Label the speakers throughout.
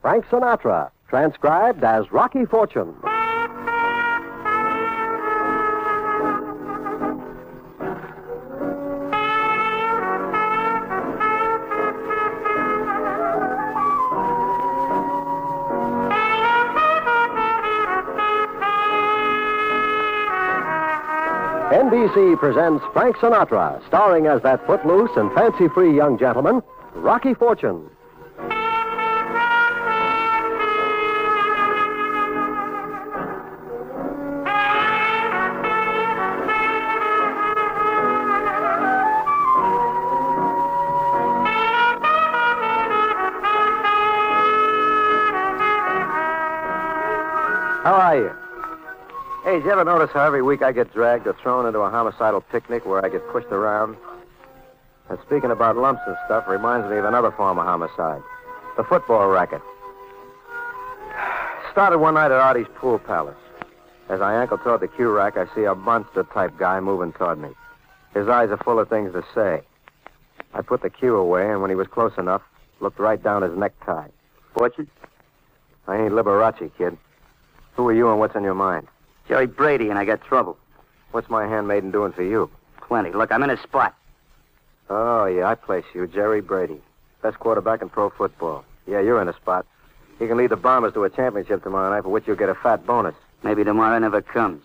Speaker 1: Frank Sinatra, transcribed as Rocky Fortune. NBC presents Frank Sinatra, starring as that footloose and fancy free young gentleman, Rocky Fortune. Hey, did you ever notice how every week I get dragged or thrown into a homicidal picnic where I get pushed around? And speaking about lumps and stuff reminds me of another form of homicide. The football racket. Started one night at Artie's pool palace. As I ankle toward the cue rack, I see a monster type guy moving toward me. His eyes are full of things to say. I put the cue away, and when he was close enough, looked right down his necktie. Fortune? I ain't Liberace, kid. Who are you and what's on your mind?
Speaker 2: Jerry Brady, and I got trouble.
Speaker 1: What's my handmaiden doing for you?
Speaker 2: Plenty. Look, I'm in a spot.
Speaker 1: Oh, yeah, I place you. Jerry Brady. Best quarterback in pro football. Yeah, you're in a spot. You can lead the Bombers to a championship tomorrow night, for which you'll get a fat bonus.
Speaker 2: Maybe tomorrow never comes.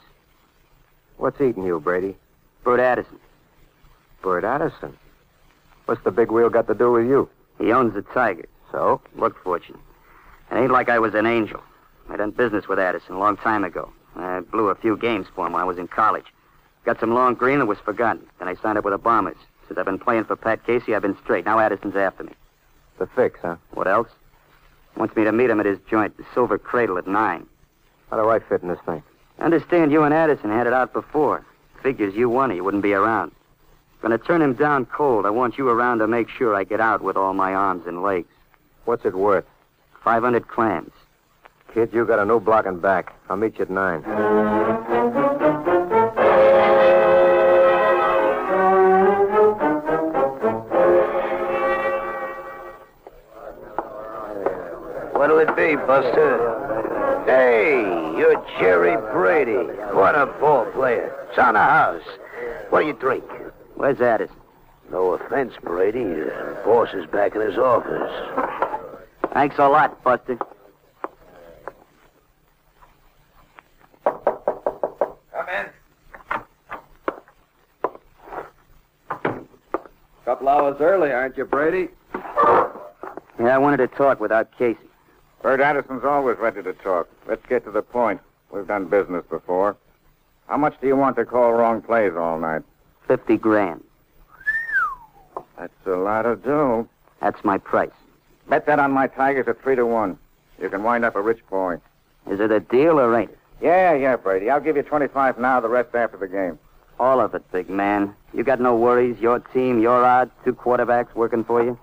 Speaker 1: What's eating you, Brady?
Speaker 2: Bert Addison.
Speaker 1: Bert Addison. What's the big wheel got to do with you?
Speaker 2: He owns the Tigers.
Speaker 1: So?
Speaker 2: Look, Fortune. It ain't like I was an angel. I done business with Addison a long time ago. I blew a few games for him when I was in college. Got some long green that was forgotten. Then I signed up with the Bombers. Since I've been playing for Pat Casey, I've been straight. Now Addison's after me.
Speaker 1: The fix, huh?
Speaker 2: What else? Wants me to meet him at his joint, the Silver Cradle, at 9.
Speaker 1: How do I fit in this thing?
Speaker 2: I Understand you and Addison had it out before. Figures you won he wouldn't be around. Gonna turn him down cold. I want you around to make sure I get out with all my arms and legs.
Speaker 1: What's it worth?
Speaker 2: 500 clams.
Speaker 1: Kid, you got a no blocking back. I'll meet you at nine.
Speaker 3: What'll it be, Buster? Hey, you're Jerry Brady. What a ball player. It's on the house. What do you drink?
Speaker 2: Where's Addison?
Speaker 3: No offense, Brady. The boss is back in his office.
Speaker 2: Thanks a lot, Buster.
Speaker 4: Come in. Couple hours early, aren't you, Brady?
Speaker 2: Yeah, I wanted to talk without Casey.
Speaker 4: Bert Addison's always ready to talk. Let's get to the point. We've done business before. How much do you want to call wrong plays all night?
Speaker 2: 50 grand.
Speaker 4: That's a lot of dough.
Speaker 2: That's my price.
Speaker 4: Bet that on my Tigers at three to one. You can wind up a rich boy.
Speaker 2: Is it a deal or ain't it?
Speaker 4: Yeah, yeah, Brady. I'll give you 25 now, the rest after the game.
Speaker 2: All of it, big man. You got no worries. Your team, your odds, two quarterbacks working for you.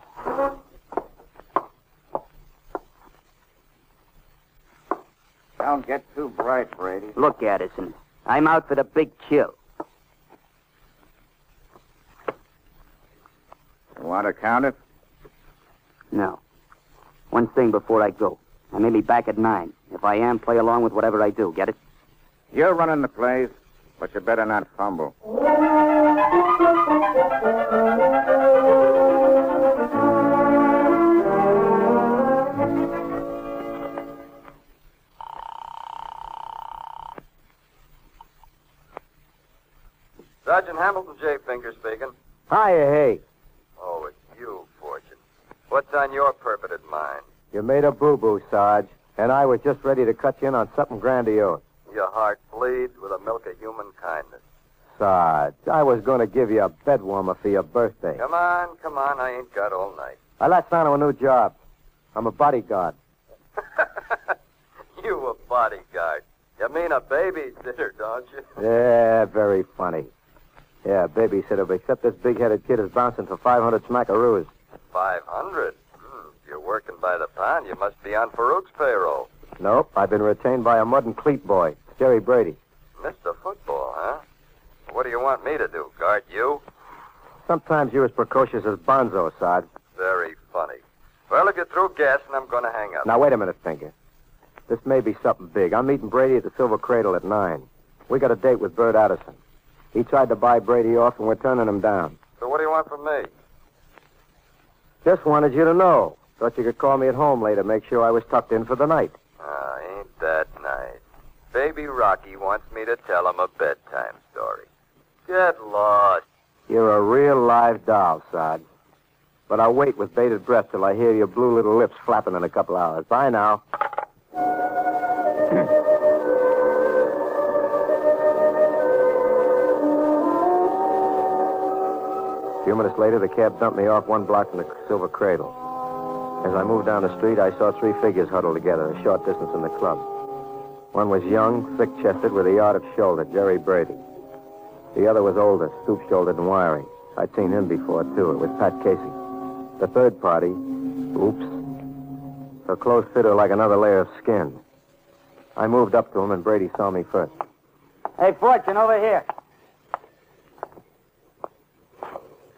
Speaker 4: Don't get too bright, Brady.
Speaker 2: Look, Addison. I'm out for the big kill.
Speaker 4: You want to count it?
Speaker 2: No. One thing before I go. I may be back at 9. If I am, play along with whatever I do. Get it?
Speaker 4: You're running the place, but you better not fumble.
Speaker 5: Sergeant Hamilton J. Finger speaking.
Speaker 1: Hiya, hey.
Speaker 5: Oh, it's you, Fortune. What's on your perverted mind?
Speaker 1: You made a boo-boo, Sarge, and I was just ready to cut you in on something grandiose.
Speaker 5: Your heart bleeds with the milk of human kindness.
Speaker 1: Sarge, I was going to give you a bed warmer for your birthday.
Speaker 5: Come on, come on. I ain't got all night.
Speaker 1: I latched onto a new job. I'm a bodyguard.
Speaker 5: you a bodyguard. You mean a babysitter, don't you?
Speaker 1: Yeah, very funny. Yeah, babysitter, but except this big-headed kid is bouncing for 500 smackaroos.
Speaker 5: 500. Hmm. If you're working by the pound, you must be on Farouk's payroll.
Speaker 1: Nope, I've been retained by a mud and cleat boy, Jerry Brady.
Speaker 5: Mr. Football, huh? What do you want me to do? Guard you?
Speaker 1: Sometimes you're as precocious as Bonzo, Sarge.
Speaker 5: Very funny. Well, if you're through guessing, I'm going to hang up.
Speaker 1: Now, wait a minute, Finger. This may be something big. I'm meeting Brady at the Silver Cradle at 9. We got a date with Bert Addison. He tried to buy Brady off, and we're turning him down.
Speaker 5: So what do you want from me?
Speaker 1: Just wanted you to know. Thought you could call me at home later, make sure I was tucked in for the night.
Speaker 5: Ah, ain't that nice. Baby Rocky wants me to tell him a bedtime story. Get lost.
Speaker 1: You're a real live doll, Sarge. But I'll wait with bated breath till I hear your blue little lips flapping in a couple hours. Bye now. A few minutes later, the cab dumped me off one block from the Silver Cradle. As I moved down the street, I saw three figures huddled together a short distance from the club. One was young, thick-chested, with a yard of shoulder, Jerry Brady. The other was older, stoop-shouldered and wiry. I'd seen him before, too. It was Pat Casey. The third party, oops, her clothes fit her like another layer of skin. I moved up to him, and Brady saw me first.
Speaker 2: Hey, Fortune, over here.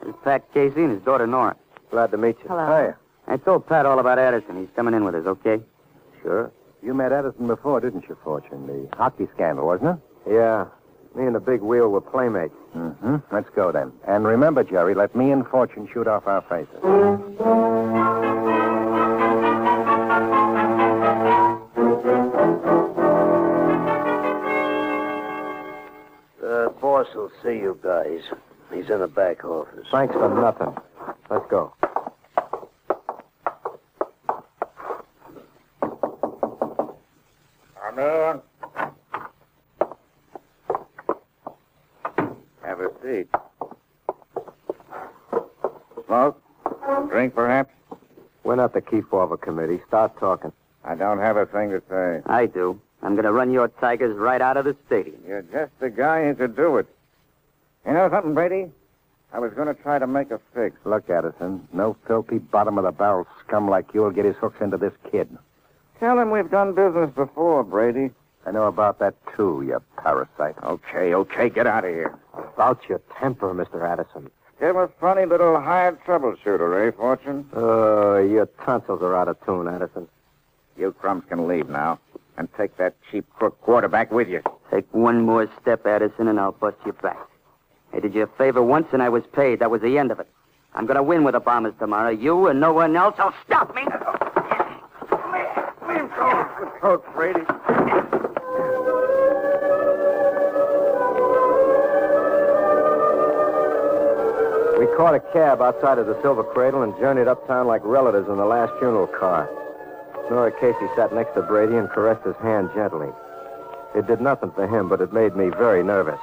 Speaker 2: This is Pat Casey and his daughter Nora.
Speaker 1: Glad to meet you.
Speaker 6: Hello.
Speaker 1: Hiya.
Speaker 2: I told Pat all about Addison. He's coming in with us, okay?
Speaker 1: Sure.
Speaker 7: You met Addison before, didn't you, Fortune? The hockey scandal, wasn't it?
Speaker 1: Yeah. Me and the big wheel were playmates.
Speaker 7: Mm-hmm. Let's go then. And remember, Jerry, let me and Fortune shoot off our faces.
Speaker 3: The boss will see you guys. He's in the back office.
Speaker 1: Thanks for nothing. Let's go.
Speaker 4: Come in. Have a seat. Smoke? Drink, perhaps?
Speaker 1: We're a committee. Start talking.
Speaker 4: I don't have a thing to say.
Speaker 2: I do. I'm going to run your Tigers right out of the stadium.
Speaker 4: You're just the guy who could do it. You know something, Brady? I was going to try to make a fix.
Speaker 7: Look, Addison, no filthy bottom of the barrel scum like you'll get his hooks into this kid.
Speaker 4: Tell him we've done business before, Brady.
Speaker 7: I know about that too, you parasite.
Speaker 4: Okay, okay, get out of here.
Speaker 1: About your temper, Mr. Addison.
Speaker 4: Give a funny little hired troubleshooter, eh, Fortune?
Speaker 1: Oh, your tonsils are out of tune, Addison.
Speaker 4: You crumbs can leave now. And take that cheap crook quarterback with you.
Speaker 2: Take one more step, Addison, and I'll bust you back. I did you a favor once, and I was paid. That was the end of it. I'm going to win with the Bombers tomorrow. You and no one else will stop me.
Speaker 4: Good coach, Brady.
Speaker 1: Caught a cab outside of the Silver Cradle and journeyed uptown like relatives in the last funeral car. Nora Casey sat next to Brady and caressed his hand gently. It did nothing for him, but it made me very nervous.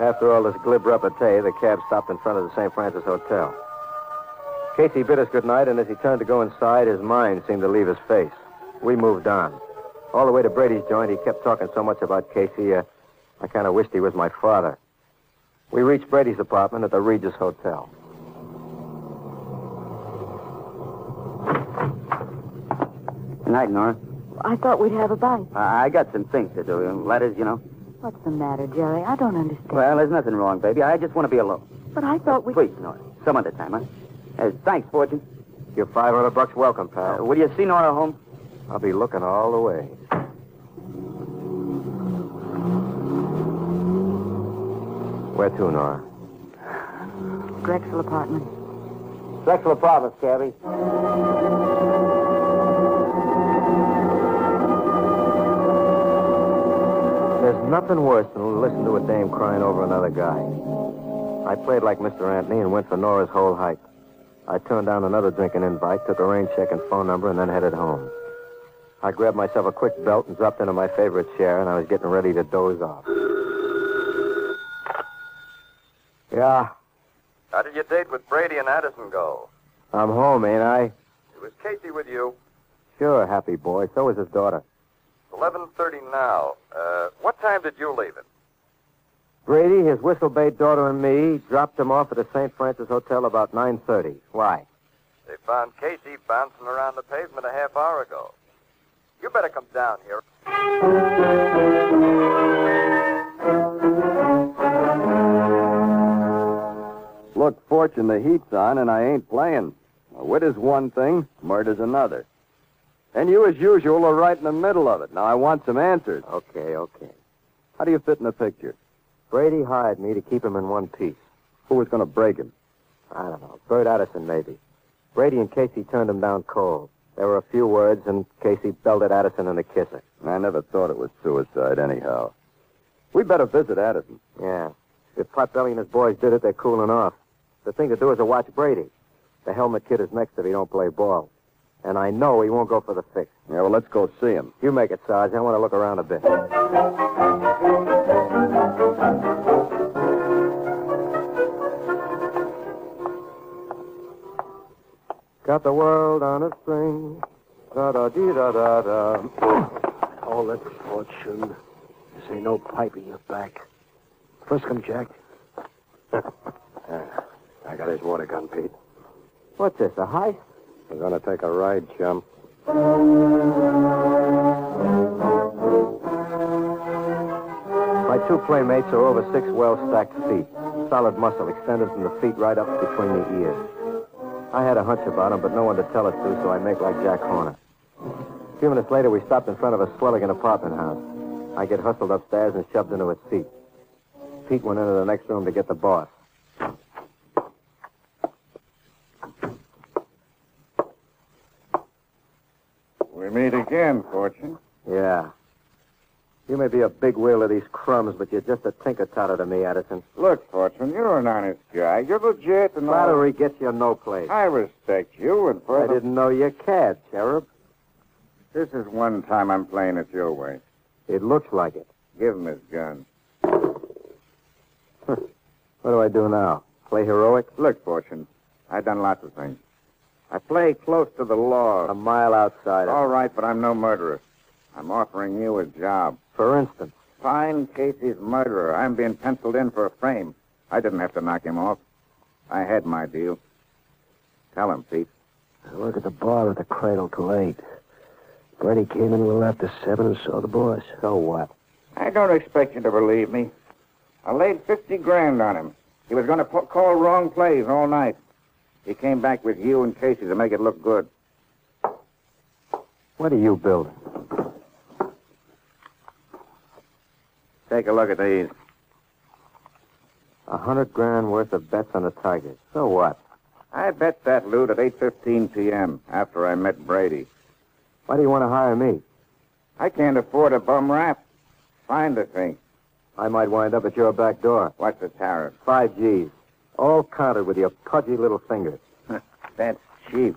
Speaker 1: After all this glib repartee, the cab stopped in front of the St. Francis Hotel. Casey bid us good night, and as he turned to go inside, his mind seemed to leave his face. We moved on. All the way to Brady's joint, he kept talking so much about Casey, uh, I kind of wished he was my father. We reached Brady's apartment at the Regis Hotel.
Speaker 2: Good night, Nora.
Speaker 8: I thought we'd have a bite.
Speaker 2: I I got some things to do. Letters, you know.
Speaker 8: What's the matter, Jerry? I don't understand.
Speaker 2: Well, there's nothing wrong, baby. I just want to be alone.
Speaker 8: but I thought we.
Speaker 2: Please, Nora. Some other time, huh? Uh, thanks, Fortune.
Speaker 1: Your 500 bucks welcome,
Speaker 2: Uh,
Speaker 1: pal.
Speaker 2: will you see Nora home?
Speaker 1: I'll be looking all the way. Where to, Nora?
Speaker 8: Drexel apartment.
Speaker 1: Drexel Apartments, Cabby. There's nothing worse than to listen to a dame crying over another guy. I played like Mr. Anthony and went for Nora's whole height. I turned down another drinking invite, took a rain check and phone number, and then headed home. I grabbed myself a quick belt and dropped into my favorite chair, and I was getting ready to doze off. Yeah,
Speaker 5: How did your date with Brady and Addison go?
Speaker 1: I'm home, ain't I?
Speaker 5: It was Casey with you.
Speaker 1: Sure, happy boy. So is his daughter.
Speaker 5: 11.30 now. Uh, what time did you leave it?
Speaker 1: Brady, his whistle-bait daughter, and me dropped him off at the St. Francis Hotel about 9.30. Why?
Speaker 5: They found Casey bouncing around the pavement a half hour ago. You better come down here.
Speaker 9: Look, Fortune, the heat's on, and I ain't playing. Now, wit is one thing, murder's another. And you, as usual, are right in the middle of it. Now, I want some answers.
Speaker 1: Okay, okay.
Speaker 9: How do you fit in the picture?
Speaker 1: Brady hired me to keep him in one piece.
Speaker 9: Who was going to break him?
Speaker 1: I don't know. Bert Addison, maybe. Brady and Casey turned him down cold. There were a few words, and Casey belted Addison in a kisser.
Speaker 9: I never thought it was suicide, anyhow. We better visit Addison.
Speaker 1: Yeah. If Potbelly and his boys did it, they're cooling off. The thing to do is to watch Brady. The helmet kid is next if he don't play ball. And I know he won't go for the fix.
Speaker 9: Yeah, well, let's go see him.
Speaker 1: You make it, Sarge. I want to look around a bit. Got the world on a string. Da da dee da da da.
Speaker 7: Hold it, Fortune. This ain't no pipe in your back. Frisk him, Jack. I got his water gun, Pete.
Speaker 1: What's this, a heist?
Speaker 7: We're gonna take a ride, chum.
Speaker 1: My two playmates are over six well-stacked feet. Solid muscle extended from the feet right up between the ears. I had a hunch about him, but no one to tell it to, so I make like Jack Horner. A few minutes later, we stopped in front of a Swelligan apartment house. I get hustled upstairs and shoved into a seat. Pete went into the next room to get the boss.
Speaker 4: We meet again, Fortune.
Speaker 1: Yeah. You may be a big wheel of these crumbs, but you're just a tinker totter to me, Addison.
Speaker 4: Look, Fortune, you're an honest guy. You're legit and all.
Speaker 1: Flattery gets you no place.
Speaker 4: I respect you, and for
Speaker 1: I didn't know you cared, Cherub.
Speaker 4: This is one time I'm playing it your way.
Speaker 1: It looks like it.
Speaker 4: Give him his gun.
Speaker 1: What do I do now? Play heroic?
Speaker 4: Look, Fortune, I've done lots of things. Play close to the law.
Speaker 1: A mile outside.
Speaker 4: All right, but I'm no murderer. I'm offering you a job.
Speaker 1: For instance,
Speaker 4: Find Casey's murderer. I'm being penciled in for a frame. I didn't have to knock him off. I had my deal. Tell him, Pete.
Speaker 7: I work at the bar at the cradle till eight. Brady came in a little after seven and saw the boss.
Speaker 1: so what?
Speaker 4: I don't expect you to believe me. I laid 50 grand on him. He was going to call wrong plays all night. He came back with you and Casey to make it look good.
Speaker 1: What are you building?
Speaker 4: Take a look at these.
Speaker 1: A hundred grand worth of bets on the Tigers. So what?
Speaker 4: I bet that loot at 8.15 p.m. after I met Brady.
Speaker 1: Why do you want to hire me?
Speaker 4: I can't afford a bum rap. Find the thing.
Speaker 1: I might wind up at your back door.
Speaker 4: What's the tariff?
Speaker 1: Five G's. All counted with your pudgy little fingers.
Speaker 4: That's cheap.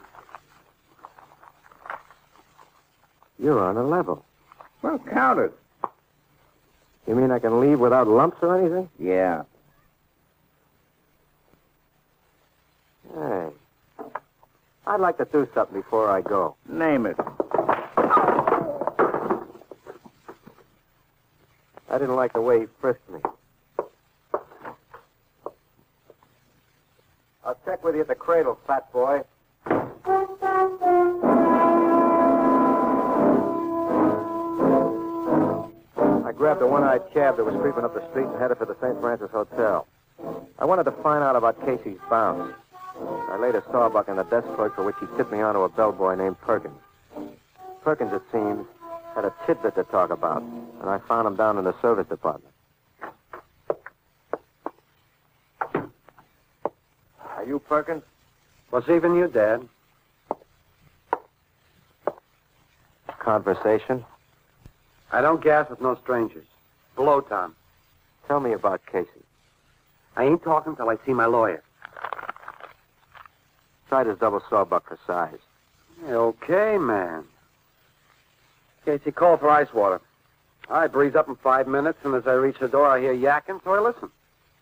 Speaker 1: You're on a level.
Speaker 4: Well, count it.
Speaker 1: You mean I can leave without lumps or anything?
Speaker 4: Yeah.
Speaker 1: Hey. I'd like to do something before I go.
Speaker 4: Name it.
Speaker 1: I didn't like the way he frisked me. I'll check with you at the cradle, fat boy. I grabbed a one-eyed cab that was creeping up the street and headed for the St. Francis Hotel. I wanted to find out about Casey's bounce. I laid a sawbuck in the desk clerk for which he tipped me onto a bellboy named Perkins. Perkins, it seems, had a tidbit to talk about, and I found him down in the service department. Are you Perkins?
Speaker 7: What's even you, Dad?
Speaker 1: Conversation?
Speaker 7: I don't gas with no strangers. Below, Tom.
Speaker 1: Tell me about Casey.
Speaker 7: I ain't talking till I see my lawyer.
Speaker 1: Tried his double sawbuck for size.
Speaker 7: Okay, man. Casey called for ice water. I breeze up in five minutes, and as I reach the door, I hear yakking, so I listen.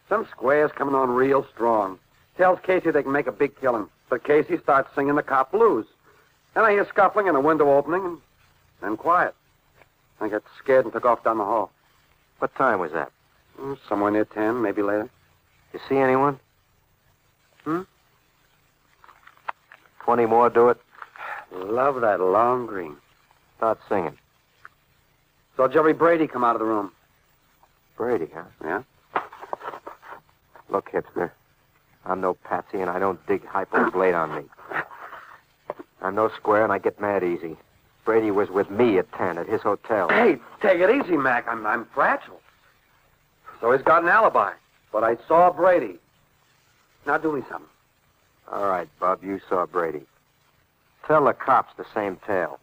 Speaker 7: Some square's coming on real strong. Tells Casey they can make a big killing. But Casey starts singing the cop blues. Then I hear scuffling and a window opening, and then quiet. I got scared and took off down the hall.
Speaker 1: What time was that?
Speaker 7: Mm, Somewhere near ten, maybe later.
Speaker 1: You see anyone?
Speaker 7: Hmm?
Speaker 1: Twenty more do it?
Speaker 7: Love that long green.
Speaker 1: Start singing.
Speaker 7: Saw Jerry Brady come out of the room.
Speaker 1: Brady, huh?
Speaker 7: Yeah?
Speaker 1: Look, hipster. I'm no patsy, and I don't dig hypos late on me. I'm no square, and I get mad easy. Brady was with me at 10 at his hotel.
Speaker 7: Hey, take it easy, Mac. I'm, I'm fragile. So he's got an alibi. But I saw Brady. Now do me something.
Speaker 1: All right, Bub, you saw Brady. Tell the cops the same tale.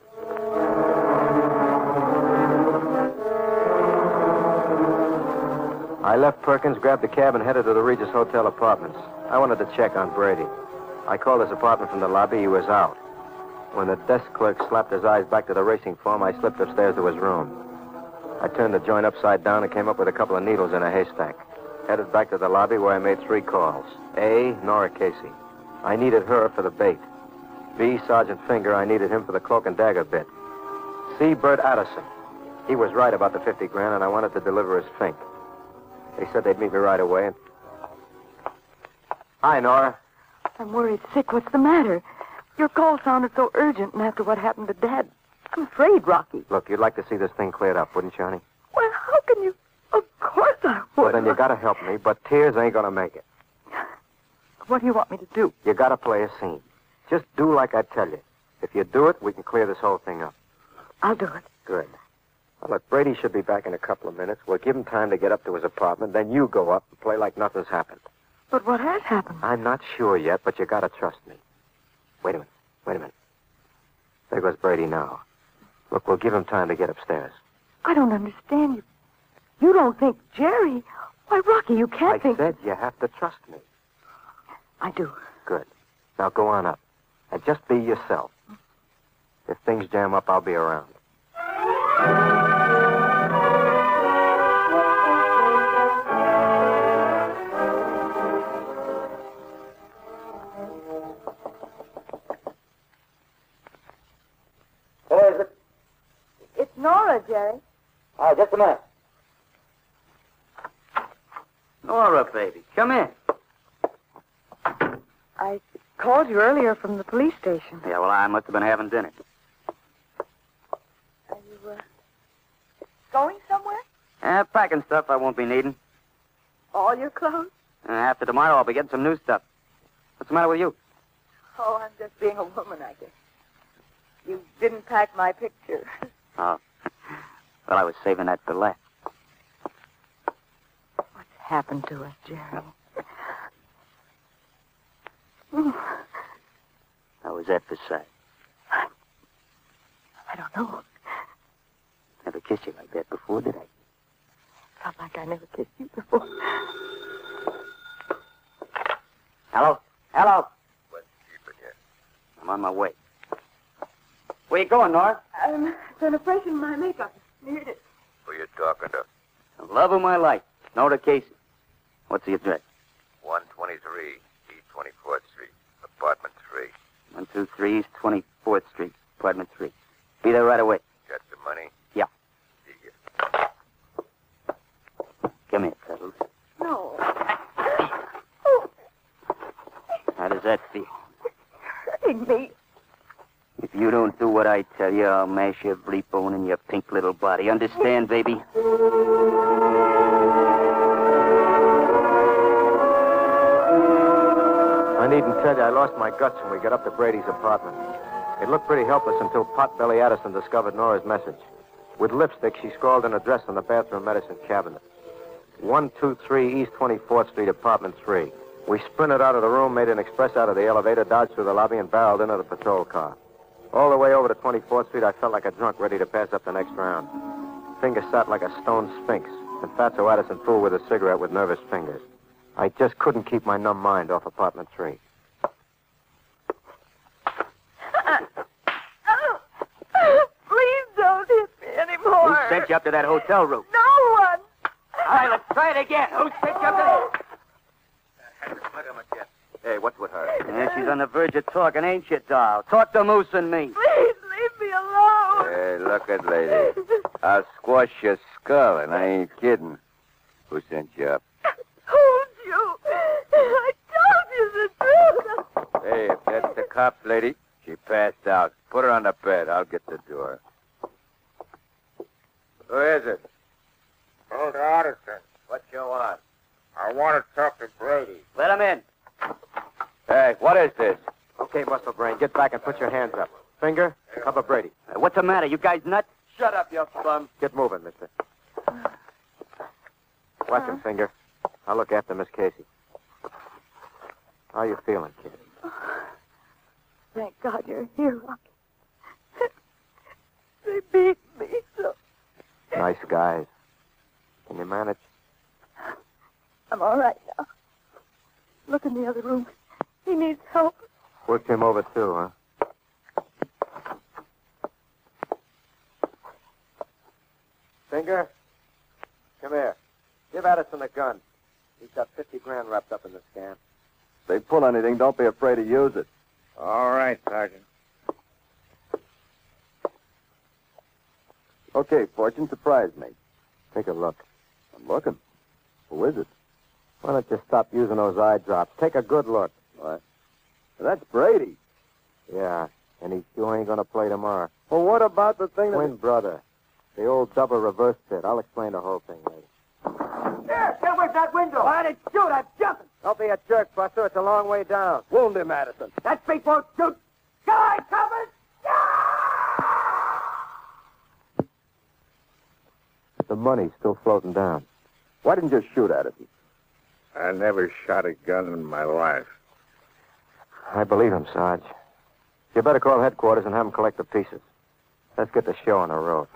Speaker 1: I left Perkins, grabbed the cab, and headed to the Regis Hotel apartments. I wanted to check on Brady. I called his apartment from the lobby. He was out. When the desk clerk slapped his eyes back to the racing form, I slipped upstairs to his room. I turned the joint upside down and came up with a couple of needles in a haystack. Headed back to the lobby where I made three calls. A, Nora Casey. I needed her for the bait. B, Sergeant Finger. I needed him for the cloak and dagger bit. C, Bert Addison. He was right about the 50 grand, and I wanted to deliver his fink. They said they'd meet me right away. And... Hi, Nora.
Speaker 8: I'm worried sick. What's the matter? Your call sounded so urgent, and after what happened to Dad, I'm afraid, Rocky.
Speaker 1: Look, you'd like to see this thing cleared up, wouldn't you, honey?
Speaker 8: Well, how can you? Of course I would.
Speaker 1: Well, then you gotta help me, but tears ain't gonna make it.
Speaker 8: What do you want me to do?
Speaker 1: You gotta play a scene. Just do like I tell you. If you do it, we can clear this whole thing up.
Speaker 8: I'll do it.
Speaker 1: Good. Well, look, Brady should be back in a couple of minutes. We'll give him time to get up to his apartment. Then you go up and play like nothing's happened.
Speaker 8: But what has happened?
Speaker 1: I'm not sure yet, but you gotta trust me. Wait a minute. Wait a minute. There goes Brady now. Look, we'll give him time to get upstairs.
Speaker 8: I don't understand you. You don't think Jerry? Why, Rocky, you can't
Speaker 1: I
Speaker 8: think.
Speaker 1: said you have to trust me.
Speaker 8: I do.
Speaker 1: Good. Now go on up. And just be yourself. If things jam up, I'll be around.
Speaker 2: Oh, just a minute. Nora, baby, come in.
Speaker 8: I called you earlier from the police station.
Speaker 2: Yeah, well, I must have been having dinner.
Speaker 8: Are you uh, going somewhere?
Speaker 2: Uh, packing stuff I won't be needing.
Speaker 8: All your clothes?
Speaker 2: Uh, after tomorrow, I'll be getting some new stuff. What's the matter with you?
Speaker 8: Oh, I'm just being a woman, I guess. You didn't pack my picture.
Speaker 2: Oh. Well, I was saving that for last.
Speaker 8: What's happened to us, Jerry?
Speaker 2: How was that for sight?
Speaker 8: I don't know.
Speaker 2: Never kissed you like that before, did I?
Speaker 8: Felt like I never kissed you before.
Speaker 2: Hello? Hello?
Speaker 5: What's keeping you?
Speaker 2: I'm on my way. Where you going, Nora?
Speaker 8: I'm gonna freshen my makeup. Need it.
Speaker 5: Who are you talking to?
Speaker 2: The love of my life. Nora Casey. What's the address?
Speaker 5: 123 East 24th Street, apartment 3.
Speaker 2: 123 East 24th Street, apartment 3. Be there right away.
Speaker 5: Got some money?
Speaker 2: Yeah.
Speaker 5: See ya.
Speaker 2: Come here, Cuddles.
Speaker 8: No.
Speaker 2: How does that feel?
Speaker 8: Hurting me.
Speaker 2: If you don't do what I tell you, I'll mash every bone in your pink little body. Understand, baby?
Speaker 1: I needn't tell you, I lost my guts when we got up to Brady's apartment. It looked pretty helpless until Potbelly Addison discovered Nora's message. With lipstick, she scrawled an address on the bathroom medicine cabinet. 123 East 24th Street, apartment 3. We sprinted out of the room, made an express out of the elevator, dodged through the lobby, and barreled into the patrol car. All the way over to 24th Street, I felt like a drunk ready to pass up the next round. Finger sat like a stone sphinx, and Fatso Addison fooled with a cigarette with nervous fingers. I just couldn't keep my numb mind off apartment 3.
Speaker 8: Uh, please don't hit me anymore.
Speaker 2: Who sent you up to that hotel room?
Speaker 8: No one.
Speaker 2: All right, let's try it again. Who sent you up to that?
Speaker 1: Hey, what's with her?
Speaker 2: Yeah, she's on the verge of talking, ain't she, doll? Talk to Moose and me.
Speaker 8: Please leave me alone.
Speaker 3: Hey, look at lady. I'll squash your skull, and I ain't kidding. Who sent you up?
Speaker 8: Told you. I told you the truth.
Speaker 3: Hey, if that's the cops, lady, she passed out. Put her on the bed. I'll get the door. Who is it?
Speaker 4: Hold Addison.
Speaker 3: What you want?
Speaker 4: I want to talk to Brady.
Speaker 2: Let him in.
Speaker 3: Hey, what is this?
Speaker 1: Okay, Muscle Brain, get back and put your hands up. Finger, cover Brady.
Speaker 2: Uh, what's the matter? You guys nuts?
Speaker 3: Shut up, you bum.
Speaker 1: Get moving, mister. Watch him, Finger. I'll look after Miss Casey. How are you feeling, kid?
Speaker 8: Thank God you're here, Rocky. They beat me so.
Speaker 1: Nice guys. Can you manage?
Speaker 8: I'm all right now. Look in the other room. He needs help.
Speaker 1: Worked him over, too, huh? Finger, come here. Give Addison a gun. He's got 50 grand wrapped up in the scam.
Speaker 9: If they pull anything, don't be afraid to use it.
Speaker 4: All right, Sergeant.
Speaker 9: Okay, Fortune, surprise me.
Speaker 1: Take a look.
Speaker 9: I'm looking. Who is it?
Speaker 1: Why don't you stop using those eye drops? Take a good look.
Speaker 9: What? That's Brady.
Speaker 1: Yeah, and he sure ain't gonna play tomorrow.
Speaker 9: Well, what about the thing
Speaker 1: Twin brother. The old double reverse fit. I'll explain the whole thing later.
Speaker 2: There, get away from that window. Why didn't shoot? I'm jumping.
Speaker 1: Don't be a jerk, Buster. It's a long way down.
Speaker 9: Wound him, Addison.
Speaker 2: That big won't shoot. Guy, cover!
Speaker 1: The money's still floating down.
Speaker 9: Why didn't you shoot at Addison?
Speaker 4: I never shot a gun in my life.
Speaker 1: I believe him, Sarge. You better call headquarters and have them collect the pieces. Let's get the show on the road.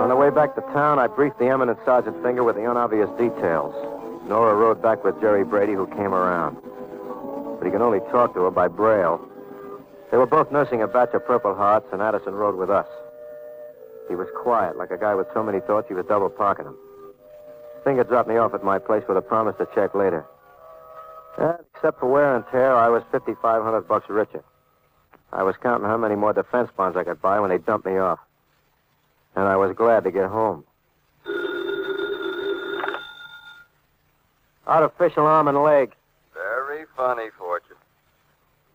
Speaker 1: On the way back to town, I briefed the eminent Sergeant Finger with the unobvious details. Nora rode back with Jerry Brady, who came around. But he can only talk to her by braille. They were both nursing a batch of Purple Hearts, and Addison rode with us. He was quiet, like a guy with so many thoughts he was double parking them. Finger dropped me off at my place with a promise to check later. And except for wear and tear, I was 5,500 bucks richer. I was counting how many more defense bonds I could buy when they dumped me off. And I was glad to get home. Artificial arm and leg.
Speaker 5: Very funny, Fortune.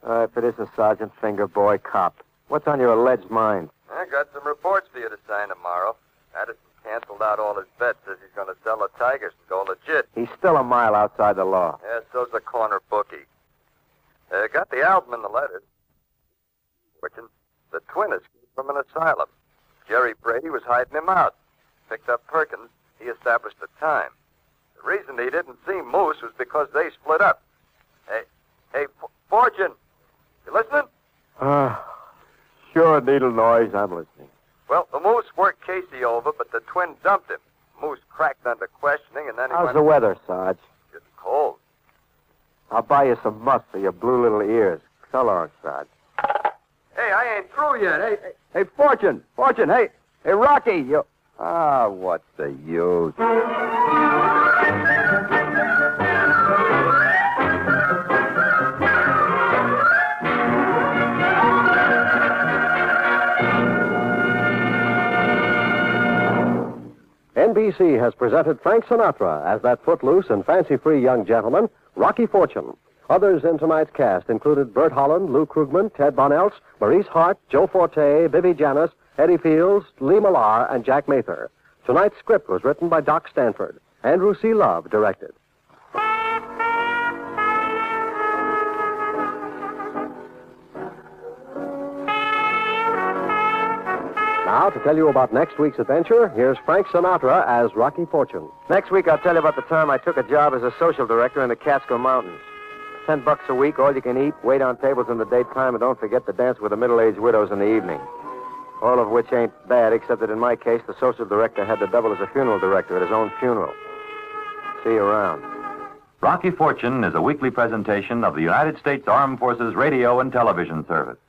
Speaker 1: Uh, if it isn't Sergeant Finger, boy, cop. What's on your alleged mind?
Speaker 5: I got some reports for you to sign tomorrow. Addison canceled out all his bets, says he's going to sell the Tigers and go legit.
Speaker 1: He's still a mile outside the law.
Speaker 5: Yeah, so's the corner bookie. Uh, got the album in the letters. Fortune, the twin escaped from an asylum. Jerry Brady was hiding him out. Picked up Perkins. He established the time. The reason he didn't see Moose was because they split up. Hey, hey, F- Fortune, you listening?
Speaker 1: Ah, sure, needle noise. I'm listening.
Speaker 5: Well, the Moose worked Casey over, but the twin dumped him. Moose cracked under questioning, and then he
Speaker 1: How's
Speaker 5: went...
Speaker 1: the weather, Sarge?
Speaker 5: It's cold.
Speaker 1: I'll buy you some must for your blue little ears. So long, Sarge.
Speaker 7: Hey, I ain't through yet. Hey, hey,
Speaker 9: Hey, Fortune! Fortune, hey! Hey, Rocky, you... Ah, what's the use?
Speaker 10: NBC has presented Frank Sinatra as that footloose and fancy-free young gentleman, Rocky Fortune. Others in tonight's cast included Bert Holland, Lou Krugman, Ted Bonelts, Maurice Hart, Joe Forte, Bibi Janis, Eddie Fields, Lee Millar, and Jack Mather. Tonight's script was written by Doc Stanford. Andrew C. Love directed. Now, to tell you about next week's adventure, here's Frank Sinatra as Rocky Fortune.
Speaker 1: Next week, I'll tell you about the time I took a job as a social director in the Catskill Mountains. Ten bucks a week, all you can eat, wait on tables in the daytime, and don't forget to dance with the middle-aged widows in the evening. All of which ain't bad, except that in my case, the social director had to double as a funeral director at his own funeral. See you around.
Speaker 9: Rocky Fortune is a weekly presentation of the United States Armed Forces Radio and Television Service.